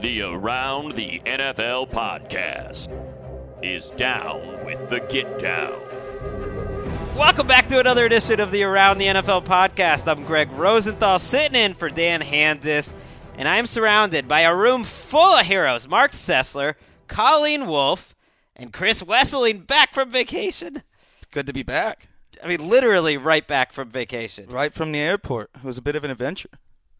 The Around the NFL podcast is down with the get down. Welcome back to another edition of the Around the NFL podcast. I'm Greg Rosenthal, sitting in for Dan Hanzus, and I'm surrounded by a room full of heroes Mark Sessler, Colleen Wolfe, and Chris Wesseling back from vacation. Good to be back. I mean, literally right back from vacation. Right from the airport. It was a bit of an adventure.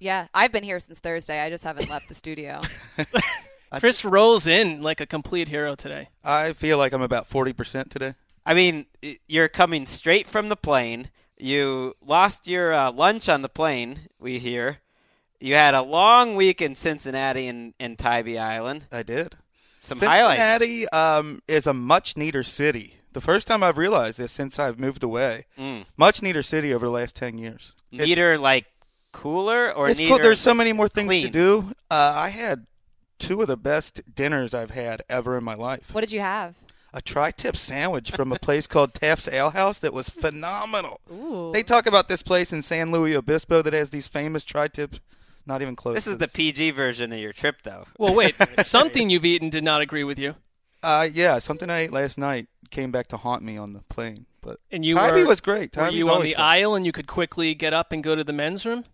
Yeah, I've been here since Thursday. I just haven't left the studio. Chris rolls in like a complete hero today. I feel like I'm about 40% today. I mean, you're coming straight from the plane. You lost your uh, lunch on the plane, we hear. You had a long week in Cincinnati and, and Tybee Island. I did. Some highlights. Cincinnati um, is a much neater city. The first time I've realized this since I've moved away. Mm. Much neater city over the last 10 years. It's- Neater, like cooler, or it's cool. There's so many more things clean? to do. Uh, I had two of the best dinners I've had ever in my life. what did you have? A tri-tip sandwich from a place called Taft's Ale House that was phenomenal. Ooh. They talk about this place in San Luis Obispo that has these famous tri-tips. Not even close. This to is the PG version of your trip, though. Well, wait, something you've eaten did not agree with you, Uh, yeah, something I ate last night came back to haunt me on the plane. But and you Tybee were was great. Were Tybee's you on the fun. aisle and you could quickly get up and go to the men's room?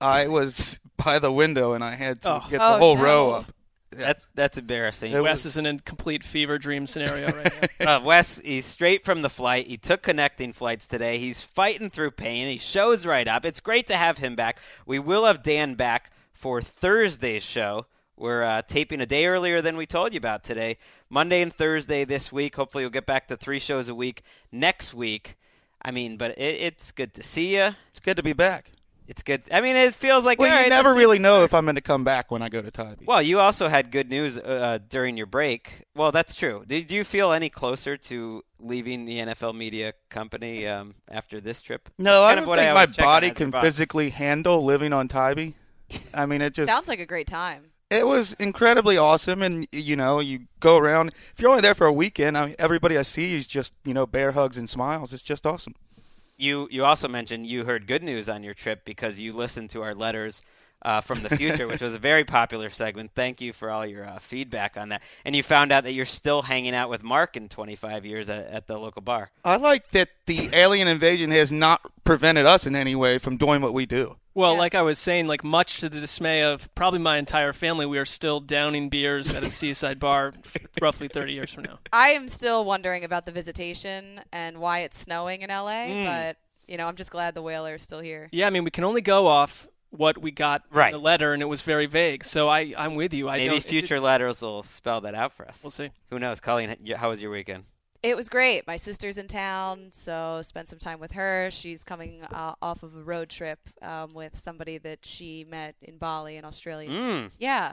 I was by the window and I had to Oh. get Oh, the whole no. row up. That's that's embarrassing. It Wes was- is in a complete fever dream scenario right now. Uh, Wes, he's straight from the flight. He took connecting flights today. He's fighting through pain. He shows right up. It's great to have him back. We will have Dan back for Thursday's show. We're uh, taping a day earlier than we told you about today. Monday and Thursday this week. Hopefully, we'll get back to three shows a week next week. I mean, but it, it's good to see you. It's good to be back. It's good. I mean, it feels like Well, all you right, never really know started. if I'm going to come back when I go to Tybee. Well, you also had good news uh, during your break. Well, that's true. Did you feel any closer to leaving the NFL media company um, after this trip? no, I don't what think I my always check on body can boss. physically handle living on Tybee. I mean, it just Sounds like a great time. it was incredibly awesome, and you know, you go around. If you're only there for a weekend, I mean, everybody I see is just you know bear hugs and smiles. It's just awesome. You you also mentioned you heard good news on your trip because you listened to our letters uh, from the future, which was a very popular segment. Thank you for all your uh, feedback on that. And you found out that you're still hanging out with Mark in 25 years at, at the local bar. I like that the alien invasion has not prevented us in any way from doing what we do. Well, Yeah. like I was saying, like much to the dismay of probably my entire family, we are still downing beers at a seaside bar roughly 30 years from now. I am still wondering about the visitation and why it's snowing in LA, Mm. but you know, I'm just glad the whaler is still here. Yeah, I mean, we can only go off what we got Right. in the letter, and it was very vague. So I, I'm with you. I Maybe don't, future did- letters will spell that out for us. We'll see. Who knows? Colleen, how was your weekend? It was great. My sister's in town, so spent some time with her. She's coming uh, off of a road trip um, with somebody that she met in Bali in Australia. Mm. Yeah,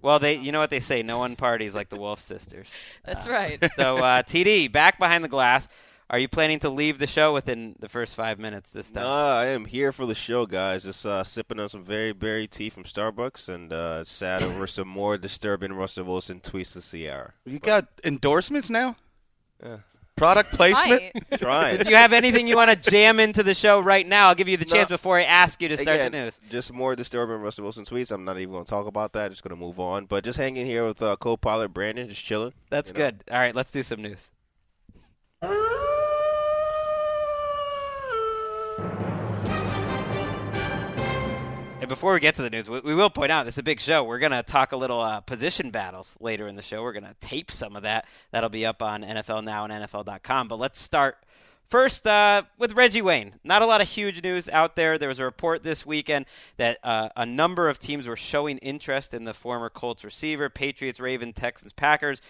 Well, they, you know what they say, no one parties like the Wolfe sisters. that's Uh, right. So uh, TD back behind the glass. Are you planning to leave the show within the first five minutes this time? Nah, I am here for the show, guys. Just uh, sipping on some very berry tea from Starbucks and uh, sad over some more disturbing Russell Wilson tweets to Ciara. You got endorsements now? Yeah. Product placement? Might. Trying. Do you have anything you want to jam into the show right now? I'll give you the No. chance before I ask you to start Again, the news. just more disturbing Russell Wilson tweets. I'm not even going to talk about that. Just going to move on. But just hanging here with uh, co-pilot Brandon, just chilling. That's you know. good. All right, let's do some news. And before we get to the news, we, we will point out this is a big show. We're going to talk a little uh, position battles later in the show. We're going to tape some of that. That'll be up on NFL Now and NFL.com. But let's start first uh, with Reggie Wayne. Not a lot of huge news out there. There was a report this weekend that uh, a number of teams were showing interest in the former Colts receiver Patriots, Ravens, Texans, Packers.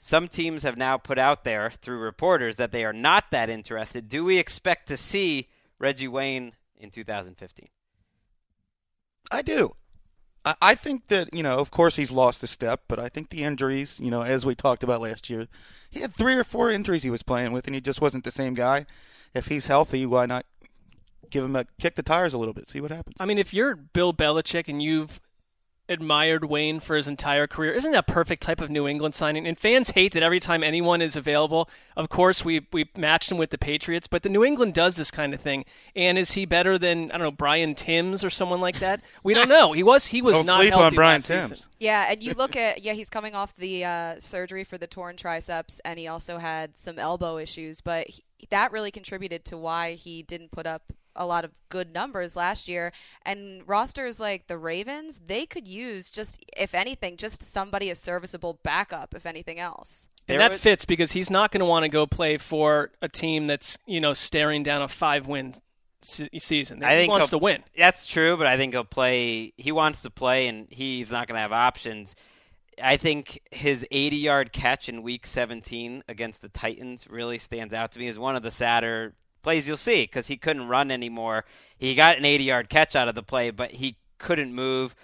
Some teams have now put out there through reporters that they are not that interested. Do we expect to see Reggie Wayne in 2015? I do. I, I think that, you know, of course he's lost a step, but I think the injuries, you know, as we talked about last year, he had three or four injuries he was playing with, and he just wasn't the same guy. If he's healthy, why not give him a kick the tires a little bit, see what happens? I mean, if you're Bill Belichick and you've admired Wayne for his entire career, isn't that a perfect type of New England signing? And fans hate that every time anyone is available, of course we we matched him with the Patriots, but the New England does this kind of thing. And is he better than I don't know Brian Tyms or someone like that? We don't know. He was he was Don't not sleep healthy on Brian last season. Yeah, and you look at yeah, he's coming off the uh, surgery for the torn triceps, and he also had some elbow issues. But he, that really contributed to why he didn't put up a lot of good numbers last year. And rosters like the Ravens, they could use just if anything, just somebody a serviceable backup, if anything else. And that fits because he's not going to want to go play for a team that's you know staring down a five win se- season. I he think wants he'll- to win. That's true, but I think he'll play. He wants to play, and he's not going to have options. I think his 80 yard catch in week 17 against the Titans really stands out to me as one of the sadder plays you'll see because he couldn't run anymore. He got an 80 yard catch out of the play, but he couldn't move.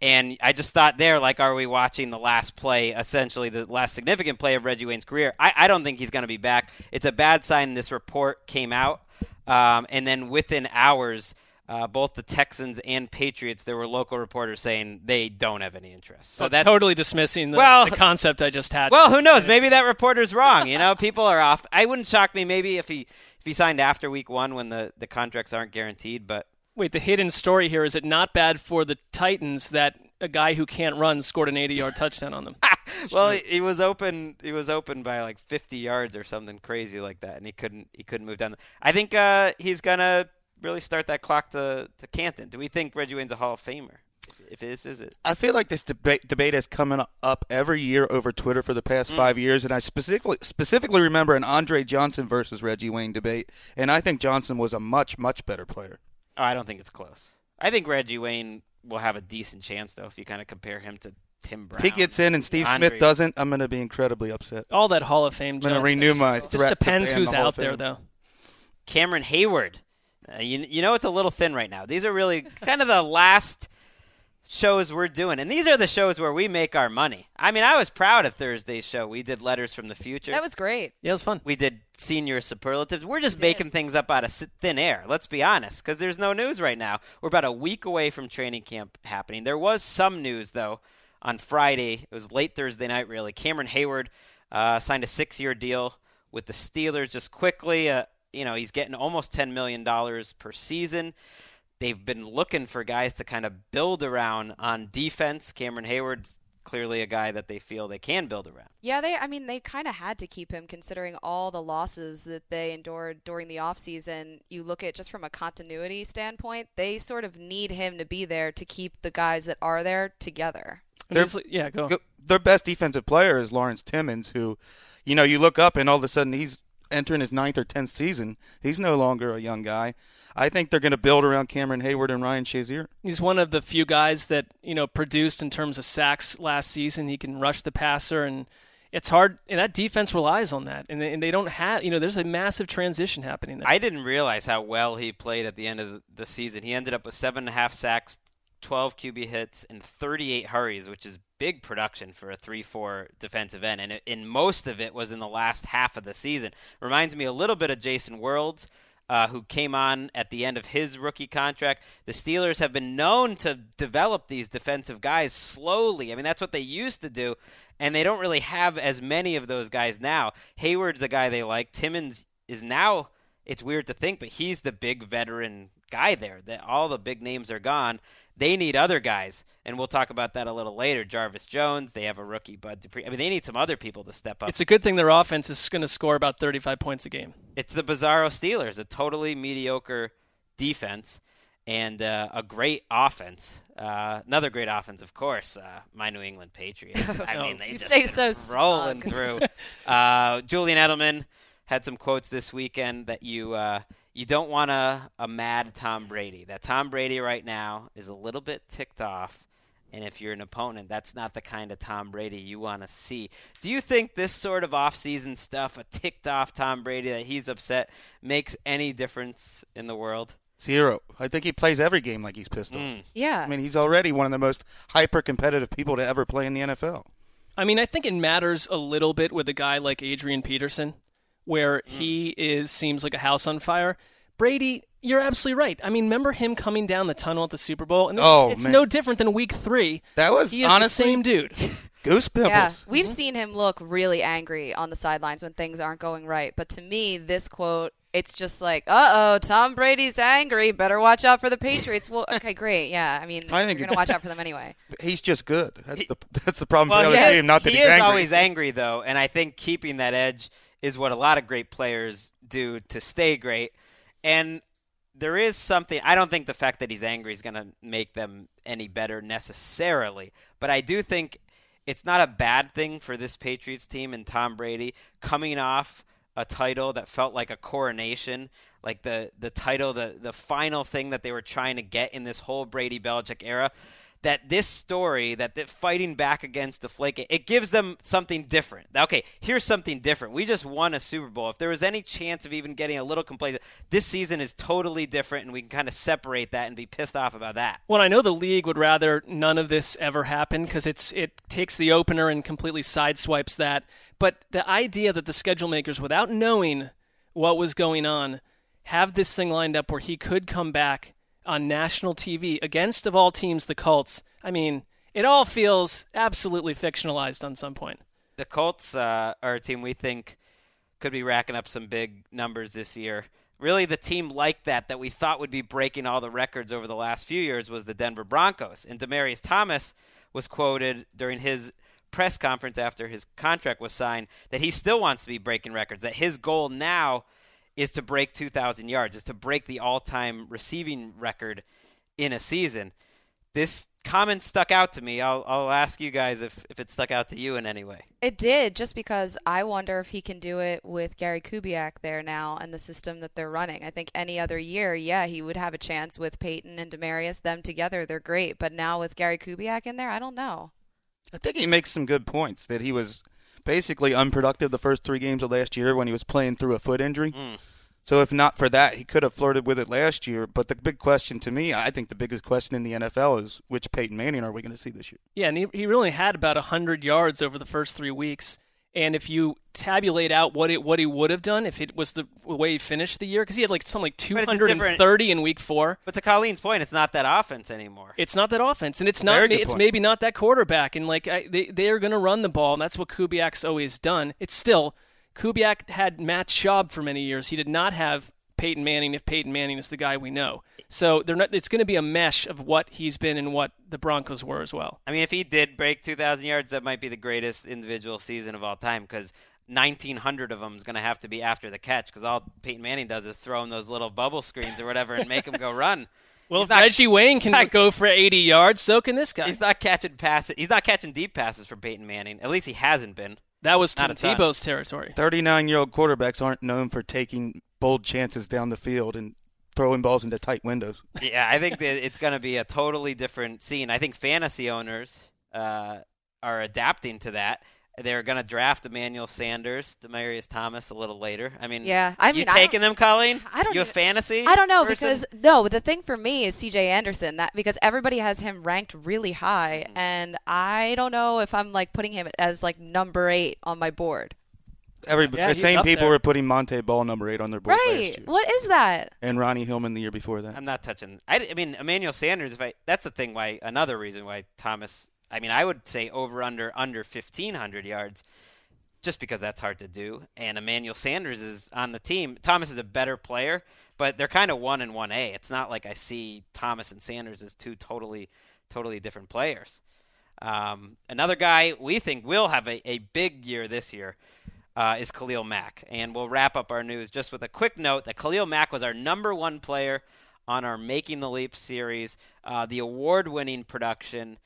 And I just thought there, like, are we watching the last play, essentially the last significant play of Reggie Wayne's career? I, I don't think he's going to be back. It's a bad sign this report came out. Um, and then within hours, uh, both the Texans and Patriots, there were local reporters saying they don't have any interest. So that totally dismissing the, Well- the concept I just had. well, who knows? Maybe that reporter's wrong. You know, people are off. I wouldn't shock me maybe if he if he signed after week one when the, the contracts aren't guaranteed. But Wait, the hidden story here is it not bad for the Titans that a guy who can't run scored an 80-yard touchdown on them? well, he, he was open. He was open by like 50 yards or something crazy like that, and he couldn't he couldn't move down. I think uh, he's gonna really start that clock to to Canton. Do we think Reggie Wayne's a Hall of Famer? If it is, is it? I feel like this debate debate has coming up every year over Twitter for the past mm. five years, and I specifically specifically remember an Andre Johnson versus Reggie Wayne debate, and I think Johnson was a much much better player. Oh, I don't think it's close. I think Reggie Wayne will have a decent chance though if you kind of compare him to Tim Brown. If he gets in and Steve Andre- Smith doesn't, I'm going to be incredibly upset. All that Hall of Fame. I'm going to renew my Just threat. to depends ban who's the out there, though. Cameron Heyward. Uh, you, you know it's a little thin right now. These are really kind of the last shows we're doing, and these are the shows where we make our money. I mean, I was proud of Thursday's show. We did letters from the future. That was great. Yeah, it was fun. we did senior superlatives. We're just did. making things up out of thin air. Let's be honest, because there's no news right now. We're about a week away from training camp happening. There was some news though on Friday. It was late Thursday night, really. Cameron Heyward uh, signed a six-year deal with the Steelers. Just quickly, uh, you know, he's getting almost ten million dollars per season. They've been looking for guys to kind of build around on defense. Cameron Heyward's clearly a guy that they feel they can build around. Yeah, they. I mean, they kind of had to keep him considering all the losses that they endured during the offseason. You look at just from a continuity standpoint, they sort of need him to be there to keep the guys that are there together. And They're- yeah, go. Go- Their best defensive player is Lawrence Timmons, who, you know, you look up and all of a sudden he's entering his ninth or tenth season. He's no longer a young guy. I think they're going to build around Cameron Heyward and Ryan Shazier. He's one of the few guys that you know produced in terms of sacks last season. He can rush the passer, and it's hard. And that defense relies on that, and they, and they don't have. You know, there's a massive transition happening there. I didn't realize how well he played at the end of the season. He ended up with seven and a half sacks 12 QB hits, and 38 hurries, which is big production for a 3-4 defensive end. And, and most of it was in the last half of the season. Reminds me a little bit of Jason Worilds. Uh, who came on at the end of his rookie contract. The Steelers have been known to develop these defensive guys slowly. I mean, that's what they used to do, and they don't really have as many of those guys now. Heyward's a guy they like. Timmons is now. It's weird to think, but he's the big veteran guy there. That all the big names are gone. They need other guys, and we'll talk about that a little later. Jarvis Jones. They have a rookie, Bud Dupree. I mean, they need some other people to step up. It's a good thing their offense is going to score about 35 points a game. It's the Bizarro Steelers, a totally mediocre defense and uh, a great offense. Uh, another great offense, of course, uh, my New England Patriots. I mean, they You just say been so rolling smug. through. Uh, Julian Edelman had some quotes this weekend that you uh, you don't want a, a mad Tom Brady. That Tom Brady right now is a little bit ticked off. And if you're an opponent, that's not the kind of Tom Brady you want to see. Do you think this sort of off-season stuff, a ticked off Tom Brady that he's upset, makes any difference in the world? Zero. I think he plays every game like he's pissed off. Mm. Yeah. I mean, he's already one of the most hyper competitive people to ever play in the NFL. I mean, I think it matters a little bit with a guy like Adrian Peterson, where Mm. he is seems like a house on fire. Brady, you're absolutely right. I mean, remember him coming down the tunnel at the Super Bowl, and this- Oh, it's man. no different than Week Three. That was he is honestly the same dude. goose pimples. Yeah, we've seen him look really angry on the sidelines when things aren't going right. But to me, this quote, it's just like, "Uh oh, Tom Brady's angry. Better watch out for the Patriots." Well, okay, great. Yeah, I mean, I think you're gonna watch out for them anyway. He's just good. That's the that's the problem Well, for the he, other team. Not that he he's is angry. always angry though, and I think keeping that edge is what a lot of great players do to stay great. And there is something. I don't think the fact that he's angry is going to make them any better necessarily, but I do think it's not a bad thing for this Patriots team and Tom Brady coming off a title that felt like a coronation, like the the title, the the final thing that they were trying to get in this whole Brady Belichick era. That this story, that, that fighting back against Deflate, it gives them something different. Okay, here's something different. We just won a Super Bowl. If there was any chance of even getting a little complacent, this season is totally different, and we can kind of separate that and be pissed off about that. Well, I know the league would rather none of this ever happen because it's it takes the opener and completely sideswipes that. But the idea that the schedule makers, without knowing what was going on, have this thing lined up where he could come back on national TV against of all teams the Colts. I mean, it all feels absolutely fictionalized on some point. The Colts uh, are a team we think could be racking up some big numbers this year. Really, the team like that that we thought would be breaking all the records over the last few years was the Denver Broncos. And Demaryius Thomas was quoted during his press conference after his contract was signed that he still wants to be breaking records. That his goal now is to break 2,000 yards, is to break the all-time receiving record in a season. This comment stuck out to me. I'll, I'll ask you guys if, if it stuck out to you in any way. It did, just because I wonder if he can do it with Gary Kubiak there now and the system that they're running. I think any other year, yeah, he would have a chance with Peyton and Demaryius. Them together, they're great. But now with Gary Kubiak in there, I don't know. I think he makes some good points that he was basically unproductive the first three games of last year when he was playing through a foot injury. Mm. So if not for that, he could have flirted with it last year. But the big question to me, I think the biggest question in the NFL is which Peyton Manning are we going to see this year? Yeah, and he, he really had about 100 yards over the first three weeks. And if you tabulate out what it what he would have done if it was the way he finished the year, because he had like something like But it's a different- 230 in week four. But to Colleen's point, it's not that offense anymore. It's not that offense, and it's not. Very It's point. maybe not that quarterback, and like I, they they are going to run the ball, and that's what Kubiak's always done. It's still Kubiak had Matt Schaub for many years. He did not have Peyton Manning. If Peyton Manning is the guy we know, so they're not. It's going to be a mesh of what he's been and what the Broncos were as well. I mean, if he did break 2,000 yards, that might be the greatest individual season of all time because 1,900 of them is going to have to be after the catch because all Peyton Manning does is throw him those little bubble screens or whatever and make him go run. Well, He's if not- Reggie Wayne can not- go for 80 yards, so can this guy. He's not catching passes. He's not catching deep passes for Peyton Manning. At least he hasn't been. that was not Tim. Tebow's territory. 39 year old quarterbacks aren't known for taking bold chances down the field and throwing balls into tight windows. Yeah, I think that it's going to be a totally different scene. I think fantasy owners uh, are adapting to that. they're going to draft Emmanuel Sanders, Demaryius Thomas a little later. I mean, Yeah, I you mean, I taking them, Colleen? I don't You a fantasy? I don't know person? because no, the thing for me is C.J. Anderson that because everybody has him ranked really high, Mm-hmm. and I don't know if I'm like putting him as like number eight on my board. Every Yeah, the same people there. were putting Montee Ball number eight on their board right? last year, What is that? and Ronnie Hillman the year before that. I'm not touching. I, I mean, Emmanuel Sanders. If I that's the thing. Why another reason why Thomas. I mean, I would say over under under 1500 yards, just because that's hard to do. And Emmanuel Sanders is on the team. Thomas is a better player, but they're kind of one and one A. It's not like I see Thomas and Sanders as two totally totally different players. Um, another guy we think will have a, a big year this year uh, is Khalil Mack. And we'll wrap up our news just with a quick note that Khalil Mack was our number one player on our Making the Leap series, uh, the award winning production.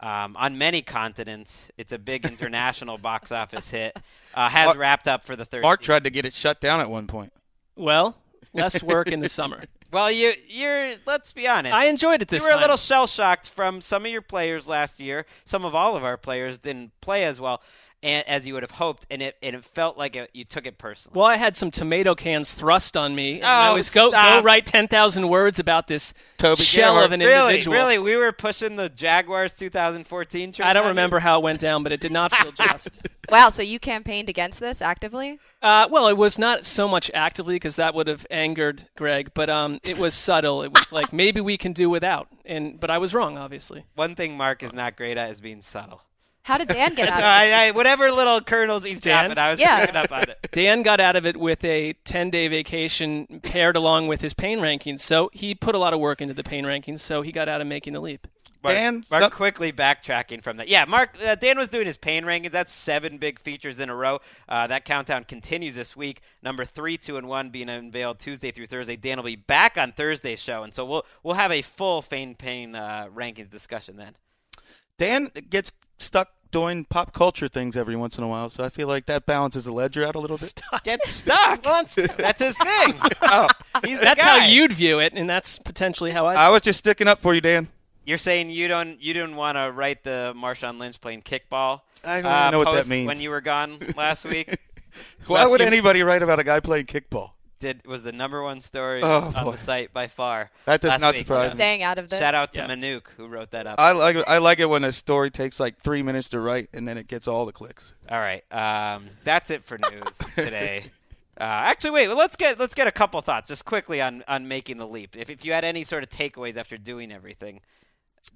Um, on many continents, it's a big international box office hit. Uh, has Mark- wrapped up for the third. Mark season. tried to get it shut down at one point. Well, less work in the summer. Well, you, you're. Let's be honest. I enjoyed it this you were time. a little shell shocked from some of your players last year. Some of all of our players didn't play as well a- as you would have hoped, and it and it felt like it, you took it personally. Well, I had some tomato cans thrust on me. And I Oh, was go go write ten thousand words about this Toby shell Gilmore. of an really, individual. really, we were pushing the Jaguars 2014. trade I don't remember how it went down, but it did not feel just. Wow, so you campaigned against this actively? Uh, well, it was not so much actively because that would have angered Greg, but um, it was subtle. It was like maybe we can do without, and but I was wrong, obviously. One thing Mark is not great at is being subtle. How did Dan get out of it? I, I, whatever little kernels he's Dan? dropping, I was Yeah. picking up on it. Dan got out of it with a 10 day vacation paired along with his pain rankings. So he put a lot of work into the pain rankings, so he got out of making the leap. Mark, Dan, Mark some- quickly backtracking from that. Yeah, Mark. Uh, Dan was doing his pain rankings. That's seven big features in a row. Uh, that countdown continues this week. Number three, two, and one being unveiled Tuesday through Thursday. Dan will be back on Thursday's show, and so we'll we'll have a full Fane Pain uh, rankings discussion then. Dan gets stuck doing pop culture things every once in a while, so I feel like that balances the ledger out a little bit. Get stuck. that's his thing. oh, He's the That's how you'd view it, and that's potentially how I. I was just sticking up for you, Dan. You're saying you don't you didn't want to write the Marshawn Lynch playing kickball. I don't uh, even know what that means. when you were gone last week. Why Wes, would you- anybody write about a guy playing kickball? Did was the number one story Oh, on boy. the site by far. That does last not week. surprise me. Staying out of this. Shout out to Yeah. Manuk who wrote that up. I like it, I like it when a story takes like three minutes to write and then it gets all the clicks. All right, um, that's it for news today. Uh, actually, wait. well, Let's get let's get a couple thoughts just quickly on on making the leap. If if you had any sort of takeaways after doing everything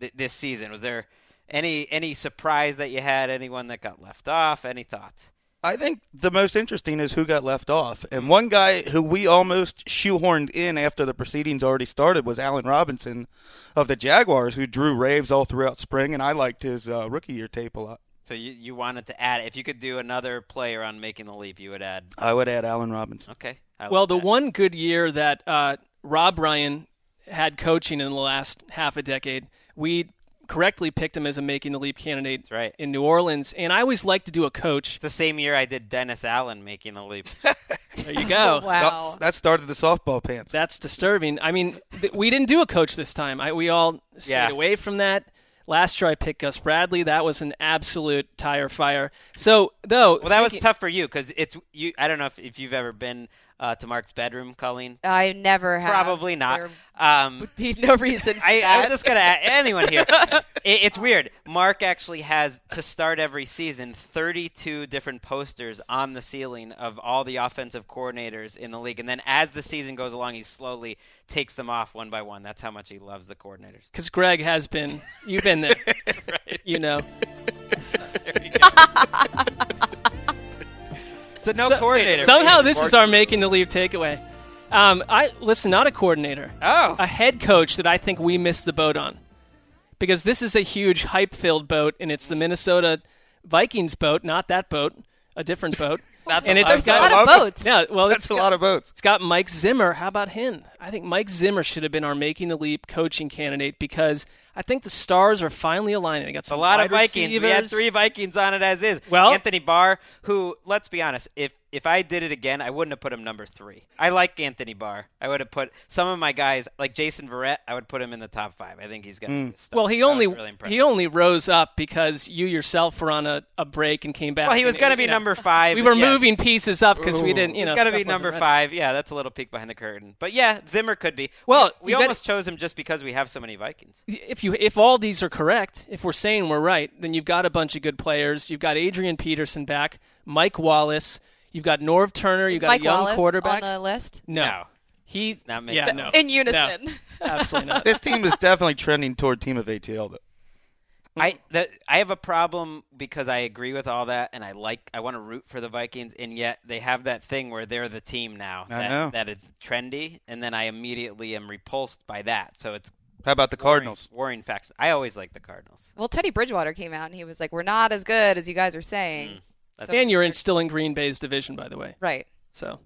th- this season, was there any any surprise that you had? Anyone that got left off? Any thoughts? I think the most interesting is who got left off. And one guy who we almost shoehorned in after the proceedings already started was Allen Robinson of the Jaguars, who drew raves all throughout spring, and I liked his uh, rookie year tape a lot. So you you wanted to add if you could do another player on making the leap, you would add. I would add Allen Robinson. Okay. I well, the that. one good year that uh, Rob Ryan had coaching in the last half a decade, we correctly picked him as a making the leap candidate That's right. in New Orleans. And I always like to do a coach. It's the same year I did Dennis Allen making the leap. There you go. wow. That started the softball pants. That's disturbing. I mean, th- we didn't do a coach this time. I, we all stayed Yeah. away from that. Last year I picked Gus Bradley. That was an absolute tire fire. So though, Well, that was tough for you because it's you. I don't know if, if you've ever been uh, to Mark's bedroom, Colleen. I never have. Probably not. There Um, would be no reason. For I, I was just gonna ask anyone here. it, it's weird. Mark actually has to start every season 32 different posters on the ceiling of all the offensive coordinators in the league, and then as the season goes along, he slowly takes them off one by one. That's how much he loves the coordinators. because Greg has been. You've been there. You know. So no So- coordinator. Somehow this is our making the leave takeaway. Um, I listen, not a coordinator, Oh, a head coach that I think we missed the boat on, because this is a huge hype-filled boat, and it's the Minnesota Vikings boat, not that boat, a different boat. Not the and it's There's a lot of boats. yeah, well, That's it's a got, lot of votes. It's got Mike Zimmer. How about him? I think Mike Zimmer should have been our making the leap coaching candidate because I think the stars are finally aligning. They got It's a some lot of wide Vikings. We had three Vikings on it as is. Well- Anthony Barr, who, let's be honest, if if I did it again, I wouldn't have put him number three. I like Anthony Barr. I would have put some of my guys, like Jason Verrett, I would put him in the top five. I think he's going hmm. to. Well, he I was only really he only rose up because you yourself were on a, a break and came back. Well, he was and, going to be know, number five. We were yes. moving pieces up because we didn't, you know. He's got to be number five. Yeah, that's a little peek behind the curtain. But yeah, Zimmer could be. Well, we you gotta- almost chose him just because we have so many Vikings. If you if all these are correct, if we're saying we're right, then you've got a bunch of good players. You've got Adrian Peterson back, Mike Wallace. You've got Norv Turner. Is You've got Mike a young Wallace quarterback. on the list? no. No. He's not making Yeah, no. In No. unison. Absolutely not. This team is definitely trending toward team of ATL. Though. I the, I have a problem because I agree with all that, and I like I want to root for the Vikings, and yet they have that thing where they're the team now I that, know. that is trendy, and then I immediately am repulsed by that. So it's How about the worrying- Cardinals? Worrying facts. I always like the Cardinals. Well, Teddy Bridgewater came out and he was like, "We're not as good as you guys are saying." Mm. That's- So- and you're in, still in Green Bay's division, by the way. right. So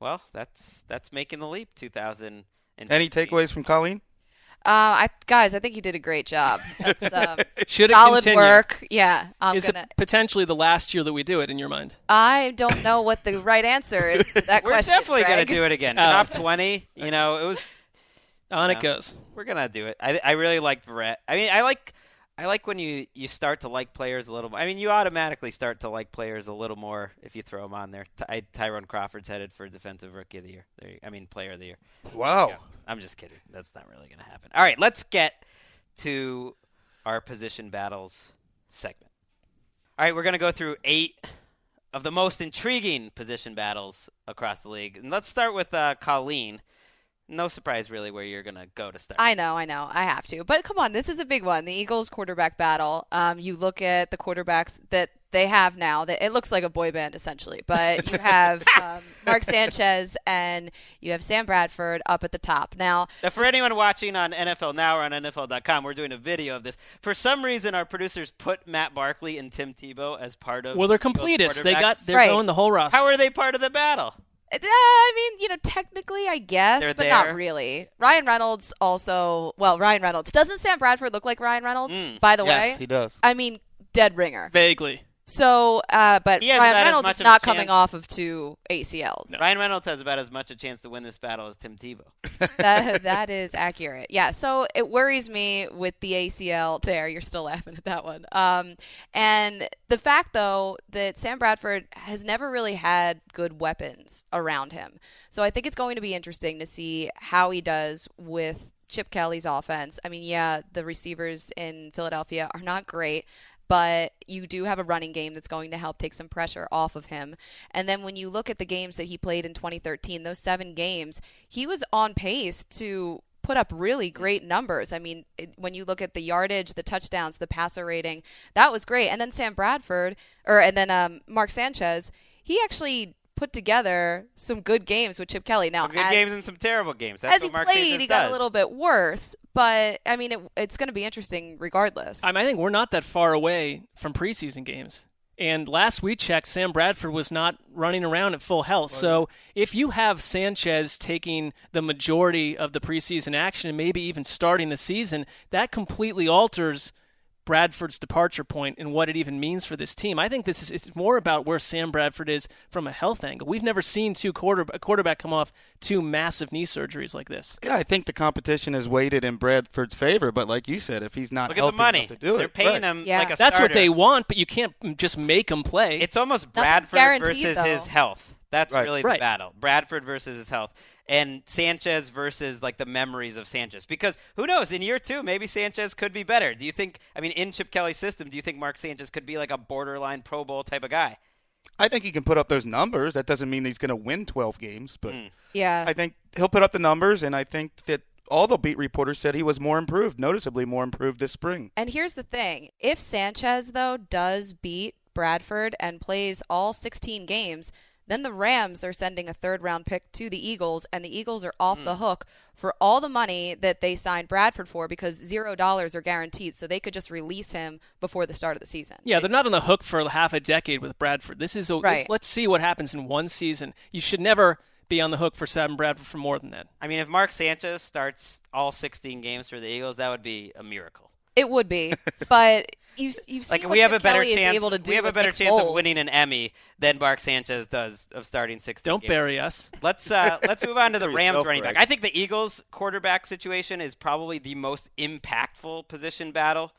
Well, that's that's making the leap. 2000. Any takeaways from Colleen? Uh, I guys, I think you did a great job. That's um, should it solid continue? work. Yeah, I'm Is gonna. it potentially the last year that we do it in your mind? I don't know what the right answer is to that question. We're definitely Greg. gonna do it again. Oh. Top 20. You know, it was. On Yeah. it goes. We're gonna do it. I I really like Verrett. I mean, I like I like when you you start to like players a little. More. I mean, you automatically start to like players a little more if you throw them on there. Ty, Tyrone Crawford's headed for defensive rookie of the year. There, you, I mean, player of the year. Wow. I'm just kidding. That's not really gonna happen. All right, let's get to our position battles segment. All right, we're gonna go through eight of the most intriguing position battles across the league, and let's start with uh, Colleen. No surprise, really, where you're gonna go to start. I know, I know, I have to. But come on, this is a big one. The Eagles quarterback battle. Um, you look at the quarterbacks that they have now. That it looks like a boy band essentially. But you have um, Mark Sanchez and you have Sam Bradford up at the top. Now, Now, for anyone watching on NFL Now or on NFL.com, we're doing a video of this. For some reason, our producers put Matt Barkley and Tim Tebow as part of. Well, they're completists. They got quarterbacks. they're Right. going the whole roster. How are they part of the battle? Uh, I mean, you know, technically, I guess, They're but there. not really. Ryan Reynolds also. Well, Ryan Reynolds doesn't Sam Bradford look like Ryan Reynolds? Mm. By the way. yes, way, he does. I mean, dead ringer. Vaguely. So, uh, but Ryan Reynolds is of a not chance- coming off of two ACLs. Ryan Reynolds has about as much a chance to win this battle as Tim Tebow. that that is accurate. Yeah. So it worries me with the ACL tear. You're still laughing at that one. Um, and the fact though that Sam Bradford has never really had good weapons around him. So I think it's going to be interesting to see how he does with Chip Kelly's offense. I mean, yeah, the receivers in Philadelphia are not great. But you do have a running game that's going to help take some pressure off of him. And then when you look at the games that he played in 2013, those seven games, he was on pace to put up really great numbers. I mean, it, when you look at the yardage, the touchdowns, the passer rating, that was great. And then Sam Bradford, or and then um, Mark Sanchez, he actually put together some good games with Chip Kelly. Now, Some good as, games and some terrible games. That's as he Mark played, Sanchez he got does. a little bit worse. But I mean, it, it's going to be interesting regardless. I, mean, I think we're not that far away from preseason games. And last we checked, Sam Bradford was not running around at full health. So if you have Sanchez taking the majority of the preseason action and maybe even starting the season, that completely alters Bradford's departure point and what it even means for this team. I think this is it's more about where Sam Bradford is from a health angle. We've never seen two quarter a quarterback come off two massive knee surgeries like this. Yeah, I think the competition is weighted in Bradford's favor, but like you said, if he's not Look at healthy the money. enough to do They're it, paying right. him Yeah. like a That's what they want, but you can't just make him play. It's almost Nothing's Bradford versus though. his health. That's Right. really the battle. Bradford versus his health. And Sanchez versus like the memories of Sanchez. Because who knows, in year two, maybe Sanchez could be better. Do you think I mean in Chip Kelly's system, do you think Mark Sanchez could be like a borderline Pro Bowl type of guy? I think he can put up those numbers. That doesn't mean he's going to win 12 games, but Mm. yeah. I think he'll put up the numbers, and I think that all the beat reporters said he was more improved, noticeably more improved this spring. And here's the thing if Sanchez, though, does beat Bradford and plays all 16 games, then the Rams are sending a third round pick to the Eagles, and the Eagles are off the hmm. hook for all the money that they signed Bradford for because zero dollars are guaranteed. So they could just release him before the start of the season. Yeah, they're not on the hook for half a decade with Bradford. This is a, Right. this- let's see what happens in one season. You should never be on the hook for Sam Bradford for more than that. I mean, if Mark Sanchez starts all 16 games for the Eagles, that would be a miracle. It would be, but you you've seen Like what we have Chip a better chance. able to do we have a better Nick chance of winning an Emmy than Mark Sanchez does of starting 16. Don't games. bury us. Let's uh, let's move on to the Rams yourself, running back. I think the Eagles quarterback situation is probably the most impactful position battle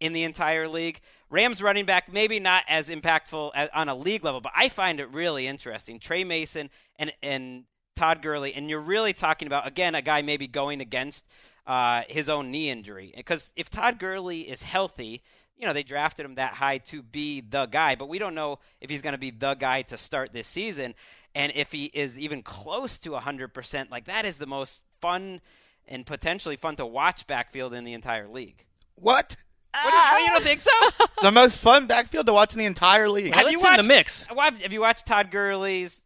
in the entire league. Rams running back maybe not as impactful as, on a league level, but I find it really interesting. Tre Mason and and Todd Gurley, and you're really talking about again a guy maybe going against uh, his own knee injury because if Todd Gurley is healthy. You know, they drafted him that high to be the guy, but we don't know if he's going to be the guy to start this season. And if he is even close to 100%, like that is the most fun and potentially fun to watch backfield in the entire league. What? What do you, don't think so? The most fun backfield to watch in the entire league. Well, it's in the mix. Have have you watched Todd Gurley's?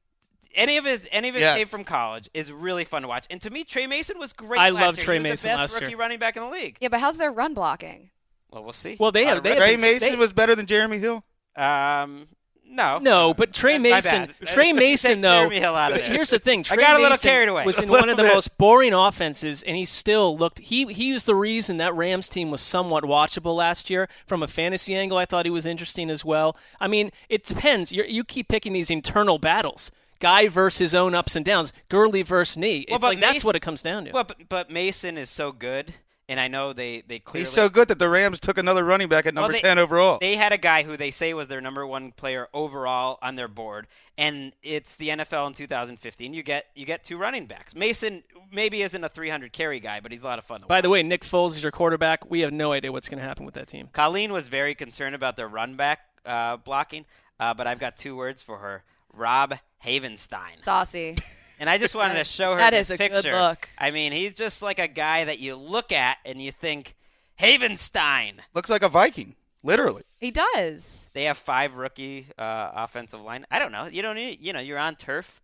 Any of his any of his Yes. tape from college is really fun to watch. And to me, Tre Mason was great. I last love year. Tre he was Mason the best last rookie year. running back in the league. Yeah, but how's their run blocking? Well, we'll see. Well, they have. They have Tre been- Mason they- was better than Jeremy Hill. Um, no, No, but Tre Mason. Tre Mason, though. Jeremy Hill out of there. Here's the thing. I got a little Mason carried away. Was in one of the bit. most boring offenses, and he still looked. He he was the reason that Rams team was somewhat watchable last year. From a fantasy angle, I thought he was interesting as well. I mean, it depends. you you keep picking these internal battles. Guy versus his own ups and downs. Gurley versus knee. It's Well, but like that's Mason- what it comes down to. Well, but, but Mason is so good, and I know they they clearly He's so good that the Rams took another running back at Well, number they- 10 overall. They had a guy who they say was their number one player overall on their board, and it's the NFL in 2015. You get you get two running backs. Mason maybe isn't a 300 carry guy, but he's a lot of fun. To By watch. the way, Nick Foles is your quarterback. We have no idea what's going to happen with that team. Colleen was very concerned about their run back uh, blocking, uh, but I've got two words for her: Rob Havenstein. Saucy. And I just wanted to show her That this is a good picture. look. I mean, he's just like a guy that you look at and you think, Havenstein. Looks like a Viking, literally. He does. They have five rookie uh, offensive line. I don't know. You don't need. You know, you're on turf.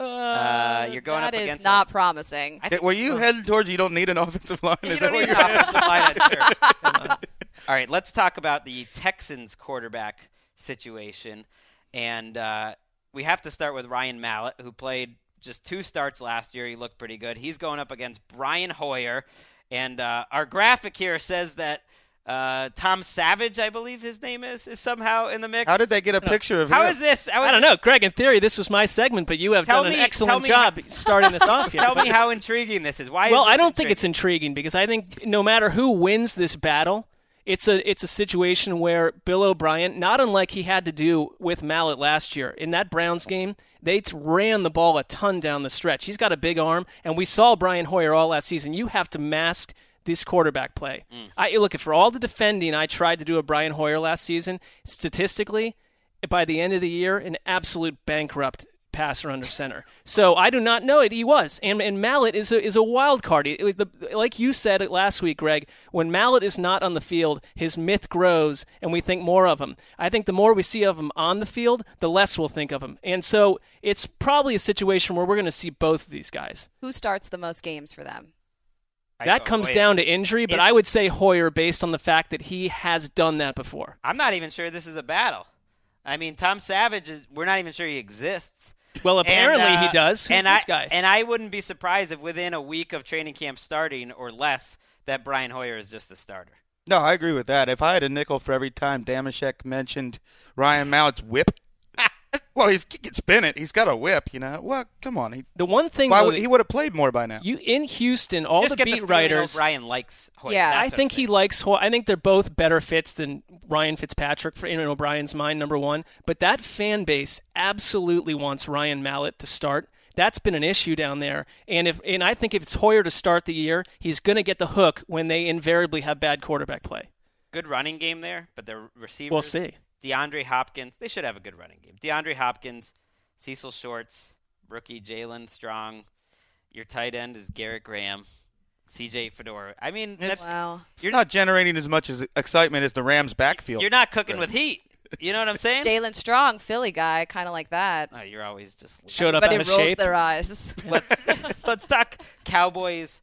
Uh, you're going That up is against. not promising. Think- Were you heading towards you don't need an offensive line? You Is don't that what need an you're- offensive line on turf. All right, let's talk about the Texans quarterback situation, and uh, we have to start with Ryan Mallett, who played just two starts last year. He looked pretty good. He's going up against Brian Hoyer, and uh, our graphic here says that uh, Tom Savage, I believe his name is, is somehow in the mix. How did they get a picture of How him? is this? How is I don't know, Greg. In theory, this was my segment, but you have Tell done me- an tell excellent me job how- starting this off here. Tell me how intriguing this is. Why? well, is this I don't think it's intriguing because I think no matter who wins this battle, it's a it's a situation where Bill O'Brien, not unlike he had to do with Mallett last year in that Browns game, they t- ran the ball a ton down the stretch. He's got a big arm, and we saw Brian Hoyer all last season. You have to mask this quarterback play. Mm. I look for all the defending I tried to do of Brian Hoyer last season. Statistically, by the end of the year, an absolute bankrupt passer under center. So I do not know it. He was, and and Mallett is a is a wild card. It was the, like you said last week, Greg. When Mallett is not on the field, his myth grows, and we think more of him. I think the more we see of him on the field, the less we'll think of him. And so it's probably a situation where we're going to see both of these guys. Who starts the most games for them? I that comes wait. down to injury, but It- I would say Hoyer based on the fact that he has done that before. I'm not even sure this is a battle. I mean, Tom Savage is. We're not even sure he exists. Well, apparently And, uh, he does. Who's and this I, guy? And I wouldn't be surprised if within a week of training camp starting or less, that Brian Hoyer is just the starter. No, I agree with that. If I had a nickel for every time Damashek mentioned Ryan Mallett's whip, well, he's, he can spin it. He's got a whip, you know. Well, come on. He, the one thing why though, would, he would have played more by now. you in Houston, all just the get beat the writers. O'Brien likes Hoyer. Yeah, That's I think he likes. Ho- I think they're both better fits than Ryan Fitzpatrick for in O'Brien's mind, number one. But that fan base absolutely wants Ryan Mallett to start. That's been an issue down there, and if and I think if it's Hoyer to start the year, he's going to get the hook when they invariably have bad quarterback play. good running game there, but the receivers. We'll see. DeAndre Hopkins. They should have a good running game. DeAndre Hopkins, Cecil Shorts, rookie Jaelen Strong. Your tight end is Garrett Graham, C.J. Fedora. I mean, It's- that's, Wow. You're not generating as much as excitement as the Rams' backfield. you're not cooking with heat. You know what I'm saying? Jaelen Strong, Philly guy, kind of like that. Oh, you're always just Showed up Everybody out of rolls shape. their eyes. let's let's talk Cowboys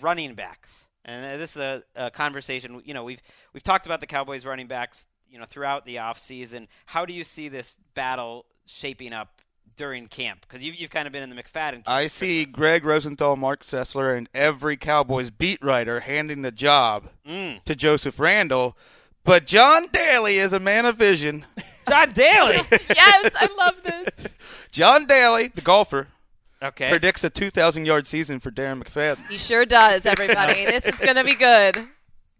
running backs. And uh, this is a, a conversation. You know, we've we've talked about the Cowboys running backs. You know, throughout the offseason. How do you see this battle shaping up during camp? Because you've, you've kind of been in the McFadden. camp I see Greg Rosenthal, Mark Sessler, and every Cowboys beat writer handing the job Mm. to Joseph Randle. But John Daly is a man of vision. John Daly. yes, I love this. John Daly, the golfer, okay. predicts a 2,000 yard season for Darren McFadden. He sure does, everybody. this is going to be good.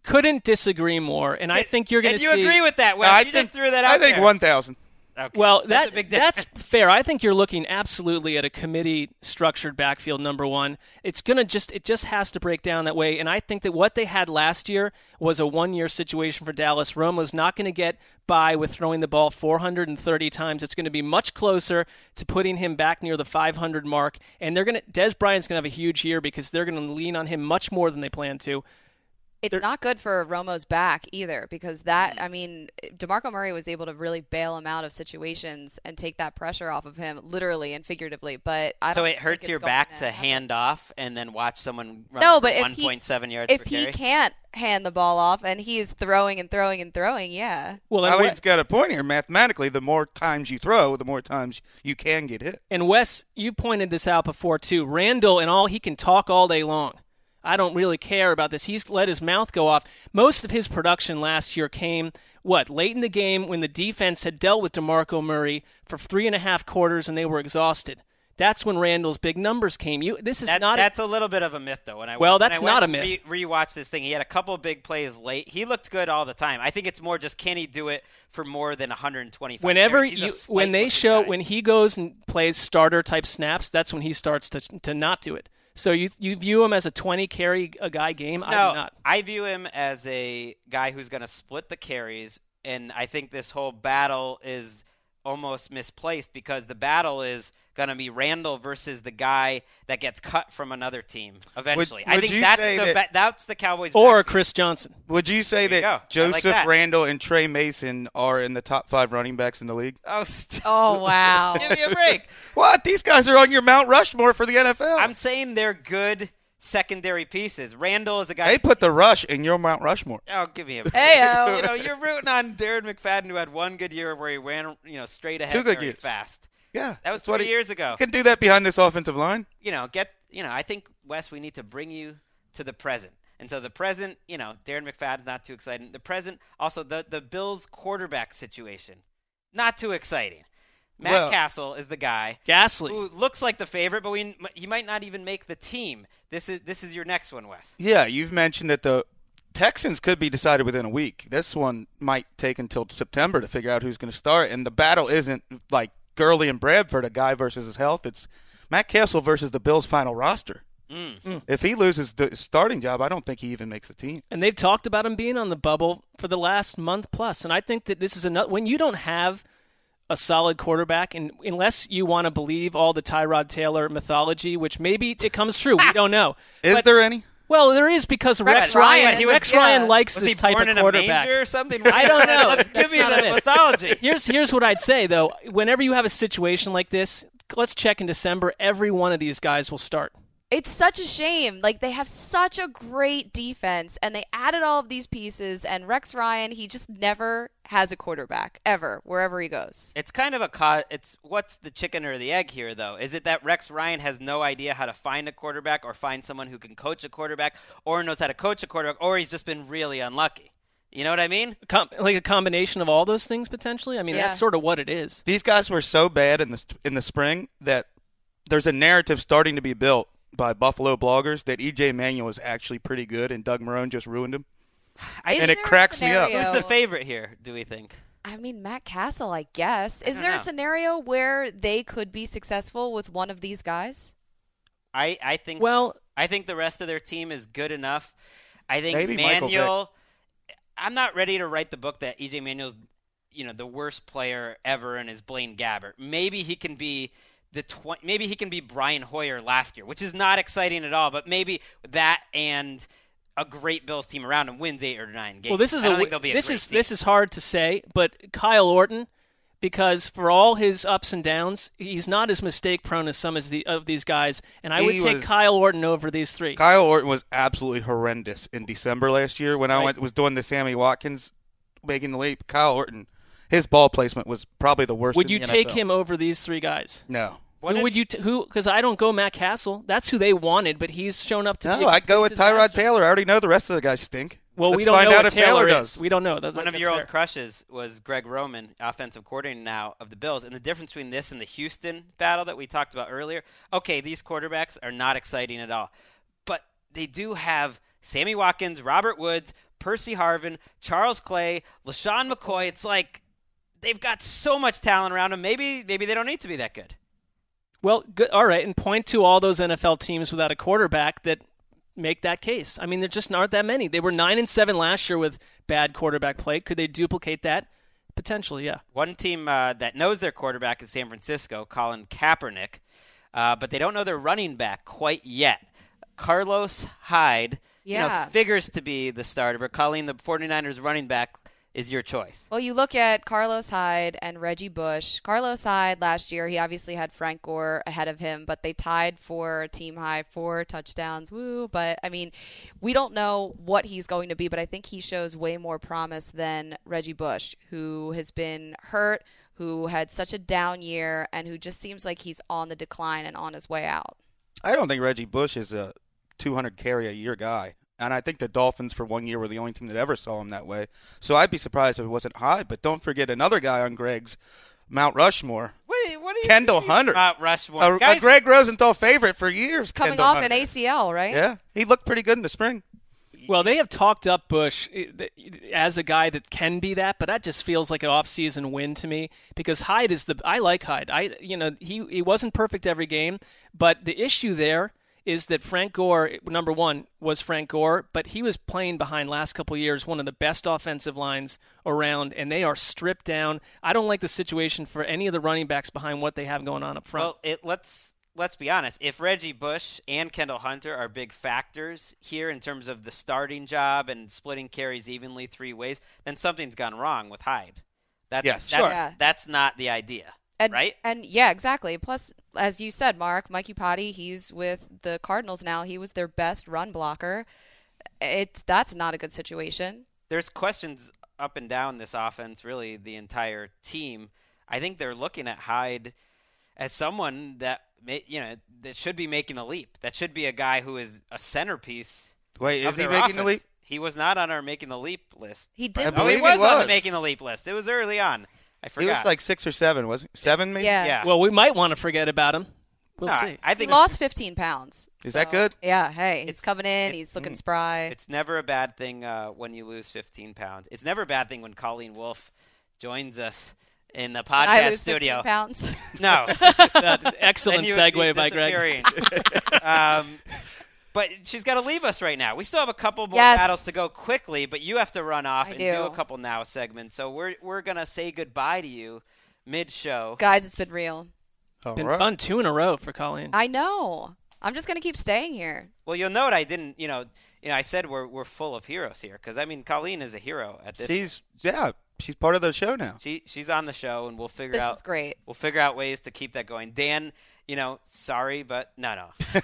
Couldn't disagree more. And I think you're going and to you see. agree with that, Wes? I you think just threw that out I think there. 1,000. Okay. Well, that's that a big that's fair. I think you're looking absolutely at a committee structured backfield number one. It's gonna just it just has to break down that way. And I think that what they had last year was a one year situation for Dallas. Romo's not going to get by with throwing the ball 430 times. It's going to be much closer to putting him back near the 500 mark. And they're going to Dez Bryant's going to have a huge year because they're going to lean on him much more than they plan to. It's not good for Romo's back either because that, mm. I mean, DeMarco Murray was able to really bail him out of situations and take that pressure off of him, literally and figuratively. But I so don't it hurts your back to to hand off and then watch someone run No, but if he- 1.7 yards If per he can't hand the ball off and he's throwing and throwing and throwing, yeah. Well, and, Eileen's Wes, got a point here. Mathematically, the more times you throw, the more times you can get hit. and Wes, you pointed this out before too. Randle and all he can talk all day long. I don't really care about this. He's let his mouth go off. Most of his production last year came what late in the game when the defense had dealt with DeMarco Murray for three and a half quarters and they were exhausted. That's when Randle's big numbers came. You, this is That- not. that's a little bit of a myth, though. When I Well, that's I not a myth. Re- rewatched this thing. He had a couple big plays late. He looked good all the time. I think it's more just can he do it for more than 125. whenever a you, when they show guy. when he goes and plays starter type snaps, that's when he starts to to not do it. So you you view him as a 20 carry a guy game? I no, do not. I view him as a guy who's going to split the carries, and I think this whole battle is almost misplaced because the battle is going to be Randle versus the guy that gets cut from another team eventually. I would think that's the that- ba- that's the Cowboys Or backfield. Chris Johnson. Would you say There you that go. I like Joseph that. Randle and Tre Mason are in the top five running backs in the league? Oh, st- Oh, wow. give me a break. What? These guys are on your Mount Rushmore for the NFL. I'm saying they're good secondary pieces. Randle is a guy. they put the rush in your Mount Rushmore. Oh, give me a Heyo. You know, you're rooting on Darren McFadden, who had one good year where he ran, you know, straight ahead Two good very years. fast. Yeah, That was that's what three he- years ago. You can do that behind this offensive line. You know, get you know. I think Wes, we need to bring you to the present. And so the present, you know, Darren McFadden's not too exciting. The present, also the the Bills quarterback situation, not too exciting. Matt Well- Cassel is the guy Ghastly. who looks like the favorite, but we he might not even make the team. This is this is your next one, Wes. Yeah, you've mentioned that the Texans could be decided within a week. This one might take until September to figure out who's going to start. And the battle isn't like Gurley and Bradford, a guy versus his health. It's Matt Cassel versus the Bills' final roster. Mm. If he loses the starting job, I don't think he even makes the team. And they've talked about him being on the bubble for the last month plus. And I think that this is another when you don't have a solid quarterback, and unless you want to believe all the Tyrod Taylor mythology, which maybe it comes true, we don't know. Is But- there any? Well, there is because Rex, Rex Ryan. Ryan, he was- Rex yeah. Ryan likes Was this he type born of in quarterback. a or something? I don't know. Let's give me not the it. mythology. Here's here's what I'd say though. Whenever you have a situation like this, let's check in December. Every one of these guys will start. It's such a shame. Like they have such a great defense, and they added all of these pieces. And Rex Ryan, he just never has a quarterback ever, wherever he goes. It's kind of a co- it's what's the chicken or the egg here though? Is it that Rex Ryan has no idea how to find a quarterback or find someone who can coach a quarterback or knows how to coach a quarterback or he's just been really unlucky? You know what I mean? Com- like a combination of all those things potentially. I mean, Yeah. that's sort of what it is. These guys were so bad in the in the spring that there's a narrative starting to be built by Buffalo bloggers that EJ Manuel is actually pretty good, and Doug Marrone just ruined him. Is and it there a cracks me up. Who's the favorite here, do we think? I mean, Matt Cassel, I guess. Is don't there know. a scenario where they could be successful with one of these guys? I I think Well, I think the rest of their team is good enough. I think Maybe Manuel I'm not ready to write the book that EJ Manuel's you know the worst player ever and is Blaine Gabbert. Maybe he can be the tw- maybe he can be Brian Hoyer last year, which is not exciting at all, but maybe that and a great Bills team around him wins 8 or 9 games. well, this is I don't a think be a this is team. this is hard to say, but Kyle Orton, because for all his ups and downs, he's not as mistake prone as some as the of these guys, and I would He take was- Kyle Orton over these three. Kyle Orton was absolutely horrendous in December last year when I Right. went was doing the Sammy Watkins making the leap. Kyle Orton his ball placement was probably the worst. Would in you the take NFL. him over these three guys? No. What who would you? T- who? Because I don't go Matt Cassel. That's who they wanted, but he's shown up to. be No, a I'd go complete with Tyrod. Taylor. I already know the rest of the guys stink. Well, Let's we don't find know out what if Taylor, is. does. We don't know. That's, One of your fair. old crushes was Greg Roman, offensive coordinator now of the Bills. And the difference between this and the Houston battle that we talked about earlier, okay, these quarterbacks are not exciting at all. But they do have Sammy Watkins, Robert Woods, Percy Harvin, Charles Clay, LeSean McCoy. It's like they've got so much talent around them. Maybe maybe they don't need to be that good. Well, good. All right, and point to all those NFL teams without a quarterback that make that case. I mean, there just aren't that many. They were nine and seven last year with bad quarterback play. Could they duplicate that? Potentially, yeah. One team uh, that knows their quarterback is San Francisco, Colin Kaepernick, uh, but they don't know their running back quite yet. Carlos Hyde, you know, figures to be the starter, but Colleen, the 49ers running back, is your choice. Well, you look at Carlos Hyde and Reggie Bush. Carlos Hyde last year, he obviously had Frank Gore ahead of him, but they tied for team high four touchdowns. Woo! But I mean, we don't know what he's going to be, but I think he shows way more promise than Reggie Bush, who has been hurt, who had such a down year, and who just seems like he's on the decline and on his way out. I don't think Reggie Bush is a 200 carry a year guy. And I think the Dolphins for one year were the only team that ever saw him that way. So I'd be surprised if it wasn't high. But don't forget another guy on Greg's Mount Rushmore, What do what do you Kendall mean? Hunter. Mount Rushmore. a, a Greg Rosenthal favorite for years. Coming Kendall off Hunter. an ACL, right? Yeah, he looked pretty good in the spring. Well, they have talked up Bush eh, as a guy that can be that, but that just feels like an off-season win to me because Hyde is the I like Hyde. I you know, he he wasn't perfect every game, but the issue there is that Frank Gore number 1 was Frank Gore, but he was playing behind last couple years one of the best offensive lines around and they are stripped down. I don't like the situation for any of the running backs behind what they have going on up front. Well, it, let's let's be honest. If Reggie Bush and Kendall Hunter are big factors here in terms of the starting job and splitting carries evenly three ways, then something's gone wrong with Hyde. That's, Yes. that's, Sure. Yeah. that's not the idea, And, right? And yeah, exactly. Plus, as you said, Mark, Mike Iupati, he's with the Cardinals now. He was their best run blocker. It's that's not a good situation. There's questions up and down this offense, really the entire team. I think they're looking at Hyde as someone that you know that should be making a leap. That should be a guy who is a centerpiece. Wait, of is he their making the offense. leap? He was not on our making the leap list. He I did. Oh, he believe was, he on the making the leap list. It was early on. I He forgot. was like six or seven, wasn't he? Seven, maybe? yeah. yeah. well, we might want to forget about him. We'll No, I- see. I He think lost 15 pounds. Is that good? Yeah. Hey, he's It's- coming in. he's looking spry. it's never a bad thing uh, when you lose 15 pounds. It's never a bad thing when Colleen Wolfe joins us in the I podcast lose studio. pounds. No, That- excellent then you would be segue by Greg. um, but she's got to leave us right now. We still have a couple more Yes. battles to go quickly, but you have to run off I and do. do a couple now segments. So we're we're gonna say goodbye to you mid-show. Guys, it's been real. All Been right. fun two in a row for Colleen. I know. I'm just gonna keep staying here. Well, you'll note I didn't. You know, you know, I said we're we're full of heroes here because I mean, Colleen is a hero at this. She's yeah, she's part of the show now. She she's on the show, and we'll figure This out is great. we'll figure out ways to keep that going. Dan, you know, sorry, but no, no,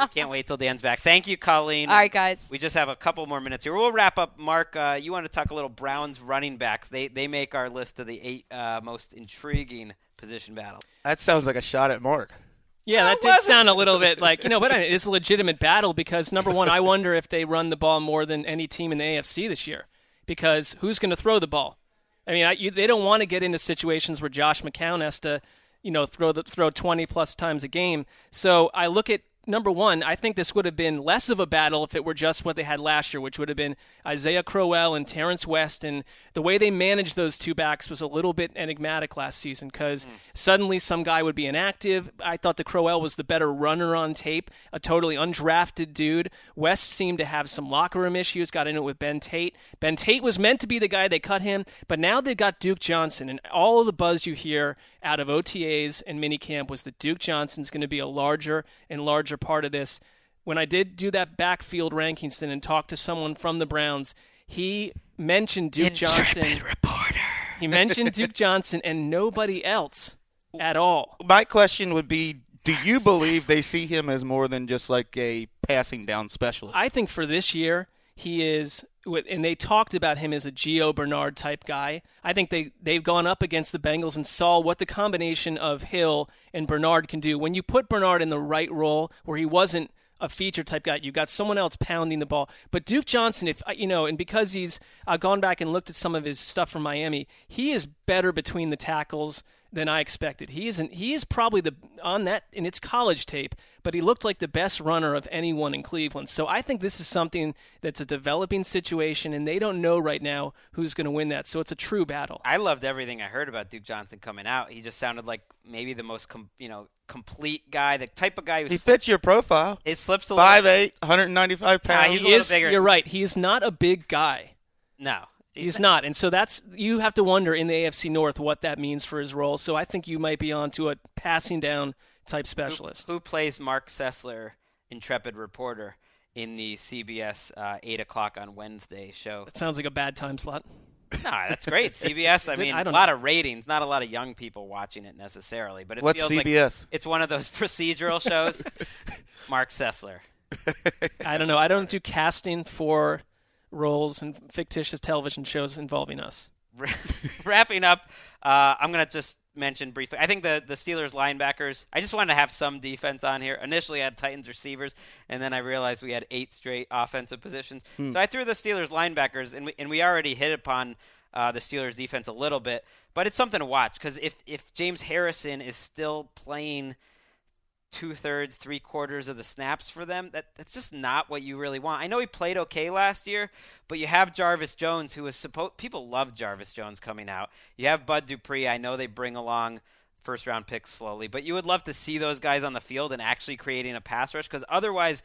we can't wait till Dan's back. Thank you, Colleen. All right, guys. We just have a couple more minutes here. We'll wrap up. Mark, uh, you want to talk a little Browns running backs? They they make our list of the eight uh, most intriguing position battles. That sounds like a shot at Mark. Yeah, No, that it did sound a little bit like you know, but it's a legitimate battle because number one, I wonder if they run the ball more than any team in the AFC this year, because who's going to throw the ball? I mean, I, you, they don't want to get into situations where Josh McCown has to, you know, throw the, throw 20 plus times a game. So I look at number one. I think this would have been less of a battle if it were just what they had last year, which would have been Isaiah Crowell and Terrence West, and the way they managed those two backs was a little bit enigmatic last season because hmm. suddenly some guy would be inactive. I thought the Crowell was the better runner on tape, a totally undrafted dude. West seemed to have some locker room issues, got into it with Ben Tate. Ben Tate was meant to be the guy they cut him, but now they've got Duke Johnson, and all of the buzz you hear out of OTAs and minicamp was that Duke Johnson's going to be a larger and larger part of this. When I did do that backfield rankings thing and talked to someone from the Browns, he mentioned Duke Johnson. He mentioned Duke Johnson and nobody else at all. My question would be: Do you believe they see him as more than just like a passing down specialist? I think for this year, he is and they talked about him as a Gio Bernard type guy. I think they they've gone up against the Bengals and saw what the combination of Hill and Bernard can do. When you put Bernard in the right role where he wasn't a feature type guy, you got someone else pounding the ball. But Duke Johnson, if you know, and because he's uh, gone back and looked at some of his stuff from Miami, he is better between the tackles than I expected. He isn't. He is probably the on that in its college tape, but he looked like the best runner of anyone in Cleveland. So I think this is something that's a developing situation, and they don't know right now who's going to win that. So it's a true battle. I loved everything I heard about Duke Johnson coming out. He just sounded like maybe the most com- you know complete guy, the type of guy who he fits your profile. It slips a five little. eight, 195 pounds. Nah, he's a little is, bigger. You're right. He's not a big guy. No. He's, not. And so that's you have to wonder in the AFC North what that means for his role. So I think you might be on to a passing down type specialist. Who, who plays Mark Sessler, intrepid reporter, in the CBS uh, eight o'clock on Wednesday show? It sounds like a bad time slot. Nah, that's great. CBS. I mean, I a lot know. of ratings, not a lot of young people watching it necessarily, but it What's feels CBS? like it's one of those procedural shows. Mark Sessler. I don't know. I don't do casting for roles in fictitious television shows involving us. Wrapping up, uh, I'm gonna just mention briefly. I think the the Steelers linebackers. I just wanted to have some defense on here. Initially, I had Titans receivers, and then I realized we had eight straight offensive positions. So I threw the Steelers linebackers, and we, and we already hit upon uh, the Steelers defense a little bit, but it's something to watch because if if James Harrison is still playing two thirds, three quarters of the snaps for them. That that's just not what you really want. I know he played okay last year, but you have Jarvis Jones, who is supposed people love Jarvis Jones coming out. You have Bud Dupree. I know they bring along first round picks slowly, but you would love to see those guys on the field and actually creating a pass rush because otherwise.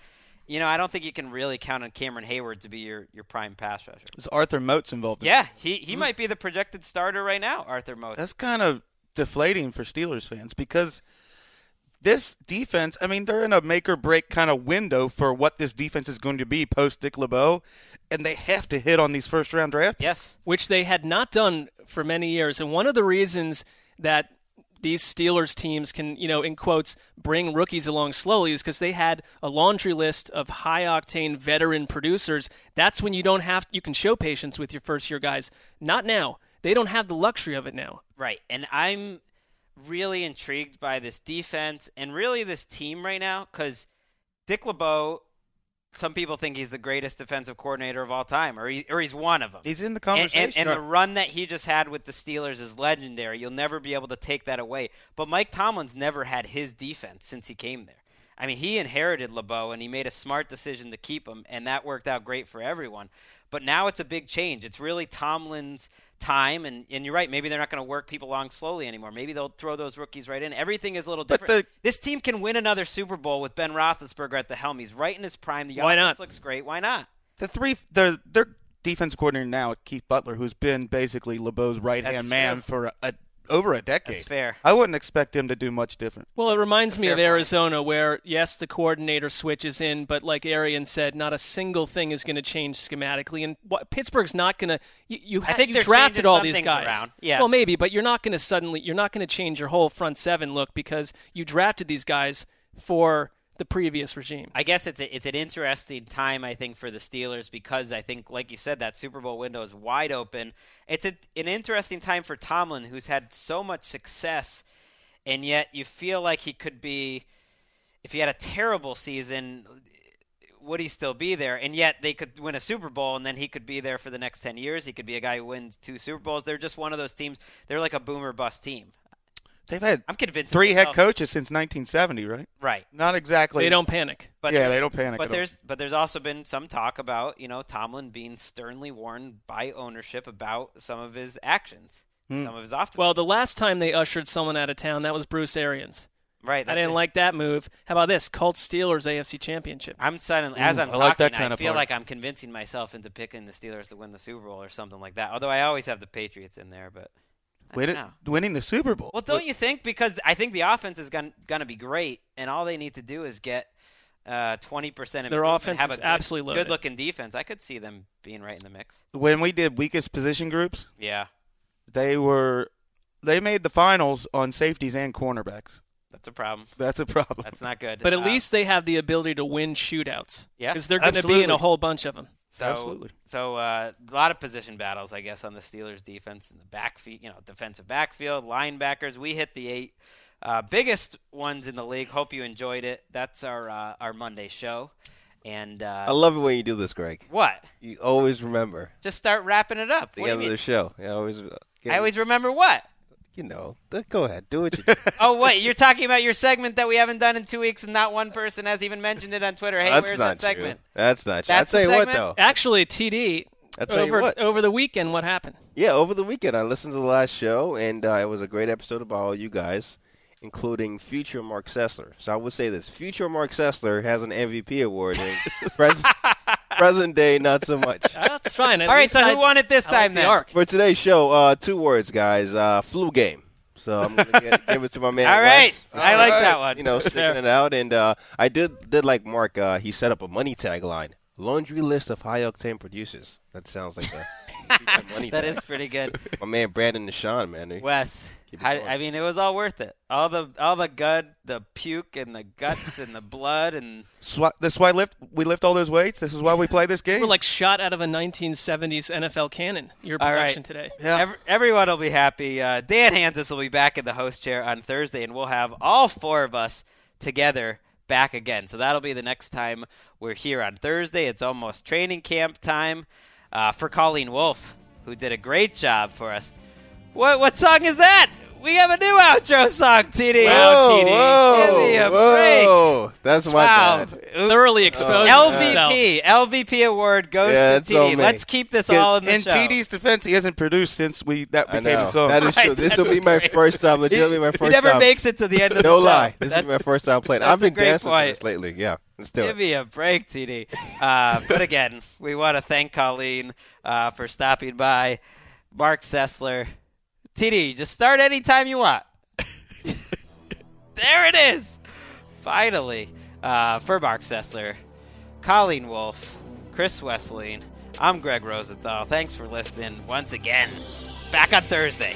You know, I don't think you can really count on Cameron Heyward to be your, your prime pass rusher. Is Arthur Moats involved? in Yeah, he, he might be the projected starter right now, Arthur Moats. That's kind of deflating for Steelers fans because this defense, I mean, they're in a make or break kind of window for what this defense is going to be post Dick LeBeau, and they have to hit on these first round draft. picks. yes. which they had not done for many years. And one of the reasons that these Steelers teams can, you know, in quotes, bring rookies along slowly is because they had a laundry list of high octane veteran producers. That's when you don't have, you can show patience with your first year guys. Not now. They don't have the luxury of it now. Right. And I'm really intrigued by this defense and really this team right now because Dick LeBeau, some people think he's the greatest defensive coordinator of all time, or, he, or he's one of them. He's in the And, conversation. and, and the run that he just had with the Steelers is legendary. You'll never be able to take that away. But Mike Tomlin's never had his defense since he came there. I mean, he inherited LeBeau, and he made a smart decision to keep him, and that worked out great for everyone. But now it's a big change. It's really Tomlin's time, and, and you're right. Maybe they're not going to work people along slowly anymore. Maybe they'll throw those rookies right in. Everything is a little different. the- this team can win another Super Bowl with Ben Roethlisberger at the helm. He's right in his prime. The Why offense not? looks great. Why not? the three, their their defensive coordinator now, Keith Butler, who's been basically LeBeau's right hand man for a, a, over a decade. That's fair. I wouldn't expect him to do much different. Well, it reminds me fair of point. Arizona, where yes, the coordinator switches in, but like Arians said, not a single thing is going to change schematically. And what, Pittsburgh's not going to. You, you, ha- think you they're drafted all these guys. around. Yeah. Well, maybe, but you're not going to suddenly. You're not going to change your whole front seven look because you drafted these guys for the previous regime. I guess it's a, it's an interesting time I think for the Steelers because I think like you said that Super Bowl window is wide open. It's a, an interesting time for Tomlin who's had so much success and yet you feel like he could be if he had a terrible season would he still be there? And yet they could win a Super Bowl and then he could be there for the next 10 years. He could be a guy who wins two Super Bowls. They're just one of those teams. They're like a boomer bust team. They've had I'm convinced three head coaches since 1970, right? Right. Not exactly. They don't panic. But Yeah, they don't panic But at all. there's but there's also been some talk about you know Tomlin being sternly warned by ownership about some of his actions, Hmm. some of his off. Well, the last time they ushered someone out of town, that was Bruce Arians. right. I didn't like that move. How about this? Colts Steelers AFC Championship. I'm suddenly as I'm I talking, like that I kind of feel party. like I'm convincing myself into picking the Steelers to win the Super Bowl or something like that. Although I always have the Patriots in there, but I Win it- winning the Super Bowl. Well, don't you think? Because I think the offense is going to be great, and all they need to do is get uh, twenty percent. Of their offense have a is good, absolutely loaded. good-looking defense. I could see them being right in the mix. When we did weakest position groups, Yeah, they were they made the finals on safeties and cornerbacks. that's a problem. That's a problem. That's not good. But at Uh, least they have the ability to win shootouts. Yeah, because they're going to be in a whole bunch of them. So, Absolutely. So uh, a lot of position battles, I guess, on the Steelers' defense in the backfield, you know, defensive backfield, linebackers. We hit the eight uh, biggest ones in the league. Hope you enjoyed it. That's our uh, our Monday show. And uh, I love it when you do this, Greg. what? You always remember Just start wrapping it up. the What end of the show. You always. I always remember what? You know. th- Go ahead. Do what you do. Oh, wait, you're talking about your segment that we haven't done in two weeks, and not one person has even mentioned it on Twitter. Hey, That's where's not that segment? true. That's not true. That's I'll tell the you what, though. Actually, TD I'll tell you over what. over the weekend, what happened? Yeah, over the weekend I listened to the last show, and uh, it was a great episode about all you guys, including future Mark Sessler. So I would say this: future Mark Sessler has an MVP award, and present, present day not so much. That's fine. At All right, so I- who won it this I like time the then? arc. For today's show, uh, two words, guys: uh, flu game. So I'm gonna get, give it to my man. All right. Wes. I like that one. You know, sticking Fair. it out, and uh, I did did like Mark. Uh, he set up a money tagline: laundry list of high octane producers. That sounds like a money That tag. is pretty good. my man Brandon Deshaun, man. They- Wes, Keep it how, going. I mean, it was all worth it. All the all the gut, the puke, and the guts, and the blood, and Swa- That's why lift we lift all those weights. This is why we play this game. We're like shot out of a 1970s NFL cannon. Your All right. production today. yeah. ev- everyone will be happy. Uh, Dan Hanzus will be back in the host chair on Thursday, and we'll have all four of us together back again. So that'll be the next time we're here on Thursday. It's almost training camp time uh, for Colleen Wolfe, who did a great job for us. What what song is that? We have a new outro song, TD. Wow, TD. whoa, Give me a whoa. That's my Wow. bad. Thoroughly exposed himself. LVP, LVP award goes Yeah, to it's all TD. me. Let's keep this all in the in show. TD's defense, he hasn't produced since we that I became know. a song. That is Right, true. This will that's be my great. first time. Legitimately my first time. he first never time. makes it to the end of the no show. lie. This That's- is my first time playing. I've a been great dancing to point. this lately. Yeah. Let's do Give it. me a break, TD. Uh, but again, we want to thank Colleen uh, for stopping by. Mark Sessler. TD, just start anytime you want. there it is. Finally. Uh, for Mark Sessler, Colleen Wolfe, Chris Wesseling, I'm Greg Rosenthal. Thanks for listening once again. Back on Thursday.